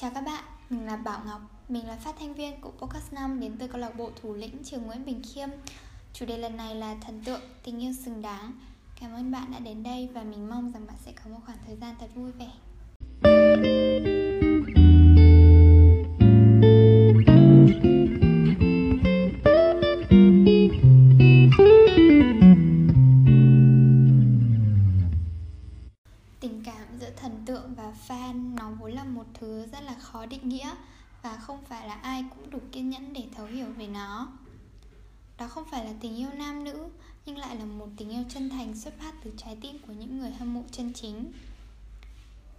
Chào các bạn, mình là Bảo Ngọc, mình là phát thanh viên của Podcast 5 đến từ câu lạc bộ thủ lĩnh trường Nguyễn Bình Khiêm. Chủ đề lần này là thần tượng, tình yêu xứng đáng. Cảm ơn bạn đã đến đây và mình mong rằng bạn sẽ có một khoảng thời gian thật vui vẻ. Thần tượng và fan, nó vốn là một thứ rất là khó định nghĩa và không phải là ai cũng đủ kiên nhẫn để thấu hiểu về nó. Đó không phải là tình yêu nam nữ, nhưng lại là một tình yêu chân thành xuất phát từ trái tim của những người hâm mộ chân chính.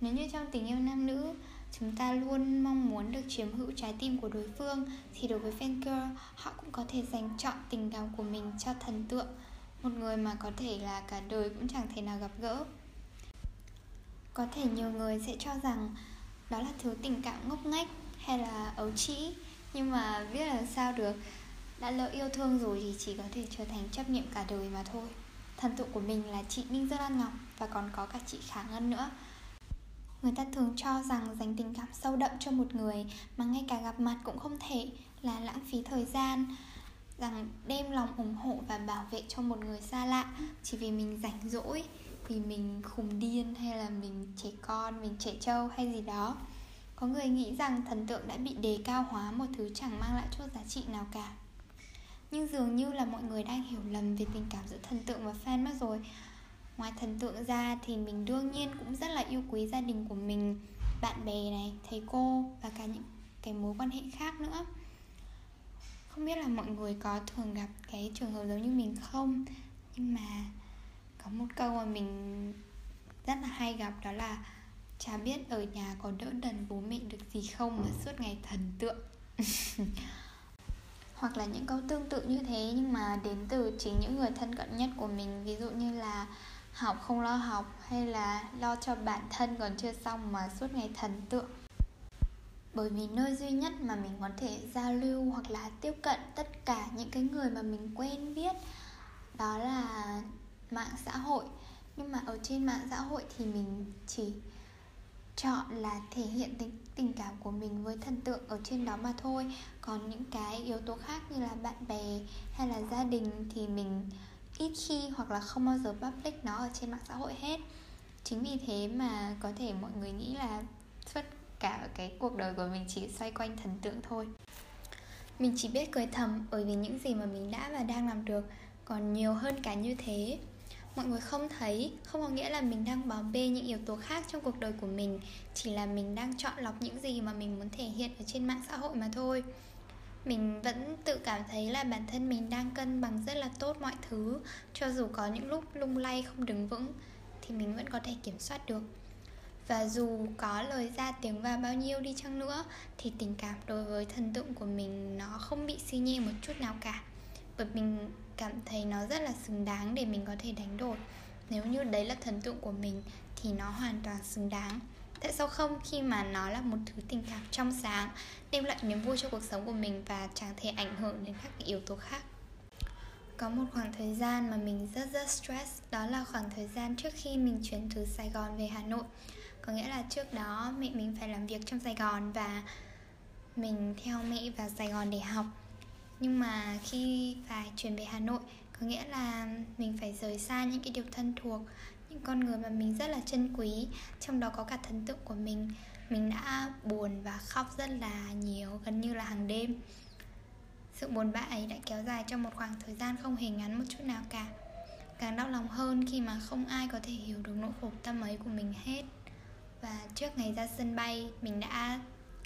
Nếu như trong tình yêu nam nữ, chúng ta luôn mong muốn được chiếm hữu trái tim của đối phương, thì đối với fan girl, họ cũng có thể dành chọn tình cảm của mình cho thần tượng một người mà có thể là cả đời cũng chẳng thể nào gặp gỡ có thể nhiều người sẽ cho rằng đó là thứ tình cảm ngốc nghếch hay là ấu trĩ, nhưng mà biết là sao được. Đã lỡ yêu thương rồi thì chỉ có thể trở thành chấp niệm cả đời mà thôi. Thần tượng của mình là chị Ninh Dương Lan Ngọc và còn có cả chị Khả Ngân nữa. Người ta thường cho rằng dành tình cảm sâu đậm cho một người mà ngay cả gặp mặt cũng không thể là lãng phí thời gian, rằng đem lòng ủng hộ và bảo vệ cho một người xa lạ chỉ vì mình rảnh rỗi thì mình khùng điên hay là mình trẻ con, mình trẻ trâu hay gì đó. Có người nghĩ rằng thần tượng đã bị đề cao hóa một thứ chẳng mang lại chút giá trị nào cả. Nhưng dường như là mọi người đang hiểu lầm về tình cảm giữa thần tượng và fan mất rồi. Ngoài thần tượng ra thì mình đương nhiên cũng rất là yêu quý gia đình của mình, bạn bè này, thầy cô và cả những cái mối quan hệ khác nữa. Không biết là mọi người có thường gặp cái trường hợp giống như mình không? Nhưng mà có một câu mà mình rất là hay gặp đó là chả biết ở nhà có đỡ đần bố mẹ được gì không mà suốt ngày thần tượng. Hoặc là những câu tương tự như thế, nhưng mà đến từ chính những người thân cận nhất của mình. Ví dụ như là học không lo học, hay là lo cho bản thân còn chưa xong mà suốt ngày thần tượng. Bởi vì nơi duy nhất mà mình có thể giao lưu hoặc là tiếp cận tất cả những cái người mà mình quen biết đó là mạng xã hội. Nhưng mà ở trên mạng xã hội thì mình chỉ chọn là thể hiện tình, tình cảm của mình với thần tượng ở trên đó mà thôi. Còn những cái yếu tố khác như là bạn bè hay là gia đình thì mình ít khi hoặc là không bao giờ public nó ở trên mạng xã hội hết. Chính vì thế mà có thể mọi người nghĩ là tất cả cái cuộc đời của mình chỉ xoay quanh thần tượng thôi. Mình chỉ biết cười thầm bởi vì những gì mà mình đã và đang làm được còn nhiều hơn cả như thế mọi người không thấy, không có nghĩa là mình đang bỏ bê những yếu tố khác trong cuộc đời của mình, chỉ là mình đang chọn lọc những gì mà mình muốn thể hiện ở trên mạng xã hội mà thôi. Mình vẫn tự cảm thấy là bản thân mình đang cân bằng rất là tốt mọi thứ, cho dù có những lúc lung lay không đứng vững thì mình vẫn có thể kiểm soát được. Và dù có lời ra tiếng vào bao nhiêu đi chăng nữa thì tình cảm đối với thần tượng của mình nó không bị suy nhê một chút nào cả bởi mình cảm thấy nó rất là xứng đáng để mình có thể đánh đổi. Nếu như đấy là thần tượng của mình, thì nó hoàn toàn xứng đáng. Tại sao không? Khi mà nó là một thứ tình cảm trong sáng, đem lại niềm vui cho cuộc sống của mình và chẳng thể ảnh hưởng đến các yếu tố khác. Có một khoảng thời gian mà mình rất rất stress, đó là khoảng thời gian trước khi mình chuyển từ sài gòn về hà nội. Có nghĩa là trước đó mẹ mình phải làm việc trong sài gòn và mình theo mẹ vào sài gòn để học nhưng mà khi phải chuyển về hà nội, có nghĩa là mình phải rời xa những cái điều thân thuộc, những con người mà mình rất là trân quý. Trong đó có cả thần tượng của mình. Mình đã buồn và khóc rất là nhiều, gần như là hàng đêm. Sự buồn bã ấy đã kéo dài trong một khoảng thời gian không hề ngắn một chút nào cả. Càng đau lòng hơn khi mà không ai có thể hiểu được nỗi khổ tâm ấy của mình hết. Và trước ngày ra sân bay, mình đã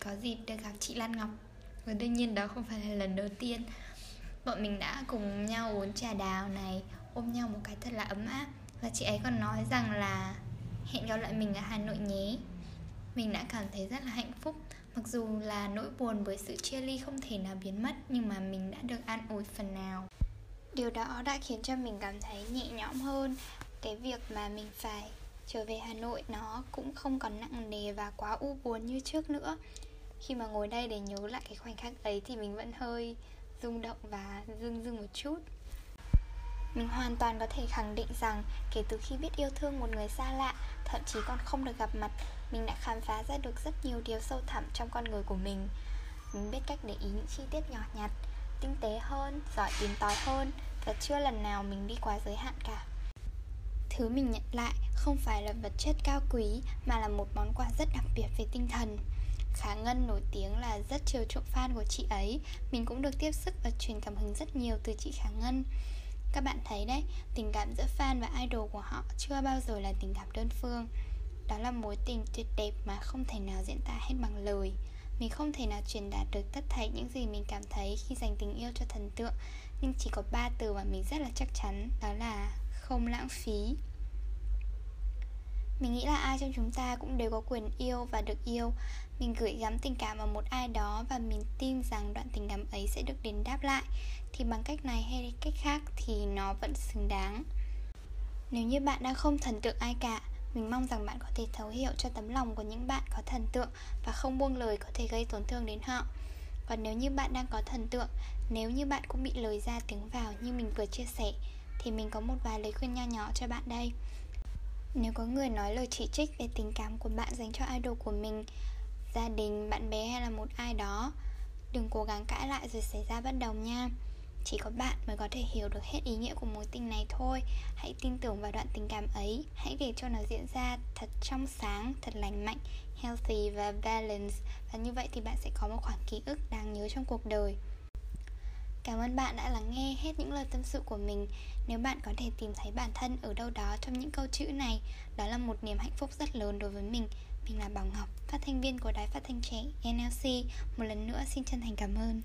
có dịp được gặp chị Lan Ngọc và đương nhiên đó không phải là lần đầu tiên. Bọn mình đã cùng nhau uống trà đào này, ôm nhau một cái thật là ấm áp. Và chị ấy còn nói rằng là hẹn gặp lại mình ở Hà Nội nhé. Mình đã cảm thấy rất là hạnh phúc. Mặc dù là nỗi buồn với sự chia ly không thể nào biến mất, nhưng mà mình đã được an ủi phần nào. Điều đó đã khiến cho mình cảm thấy nhẹ nhõm hơn. Cái việc mà mình phải trở về Hà Nội nó cũng không còn nặng nề và quá u buồn như trước nữa khi mà ngồi đây để nhớ lại cái khoảnh khắc ấy thì mình vẫn hơi rung động và rưng rưng một chút Mình hoàn toàn có thể khẳng định rằng kể từ khi biết yêu thương một người xa lạ, thậm chí còn không được gặp mặt, mình đã khám phá ra được rất nhiều điều sâu thẳm trong con người của mình. Mình biết cách để ý những chi tiết nhỏ nhặt, tinh tế hơn, giỏi tìm tòi hơn và chưa lần nào mình đi quá giới hạn cả. Thứ mình nhận lại không phải là vật chất cao quý mà là một món quà rất đặc biệt về tinh thần. Khá Ngân nổi tiếng là rất chiều chuộng fan của chị ấy. Mình cũng được tiếp sức và truyền cảm hứng rất nhiều từ chị Khả Ngân. Các bạn thấy đấy, tình cảm giữa fan và idol của họ chưa bao giờ là tình cảm đơn phương. Đó là mối tình tuyệt đẹp mà không thể nào diễn tả hết bằng lời. Mình không thể nào truyền đạt được tất thảy những gì mình cảm thấy khi dành tình yêu cho thần tượng Nhưng chỉ có ba từ mà mình rất là chắc chắn Đó là không lãng phí mình nghĩ là ai trong chúng ta cũng đều có quyền yêu và được yêu. Mình gửi gắm tình cảm vào một ai đó Và mình tin rằng đoạn tình cảm ấy sẽ được đền đáp lại. Thì bằng cách này hay cách khác thì nó vẫn xứng đáng. Nếu như bạn đang không thần tượng ai cả, mình mong rằng bạn có thể thấu hiểu cho tấm lòng của những bạn có thần tượng Và không buông lời có thể gây tổn thương đến họ. Còn nếu như bạn đang có thần tượng, Nếu như bạn cũng bị lời ra tiếng vào như mình vừa chia sẻ, Thì mình có một vài lời khuyên nho nhỏ cho bạn đây nếu có người nói lời chỉ trích về tình cảm của bạn dành cho idol của mình Gia đình, bạn bè hay là một ai đó Đừng cố gắng cãi lại rồi xảy ra bất đồng nha. Chỉ có bạn mới có thể hiểu được hết ý nghĩa của mối tình này thôi. Hãy tin tưởng vào đoạn tình cảm ấy. Hãy để cho nó diễn ra thật trong sáng, thật lành mạnh, healthy và balance Và như vậy thì bạn sẽ có một khoảng ký ức đáng nhớ trong cuộc đời. Cảm ơn bạn đã lắng nghe hết những lời tâm sự của mình. Nếu bạn có thể tìm thấy bản thân ở đâu đó trong những câu chữ này Đó là một niềm hạnh phúc rất lớn đối với mình. Mình là Bảo Ngọc, phát thanh viên của Đài Phát thanh trẻ NLC Một lần nữa xin chân thành cảm ơn.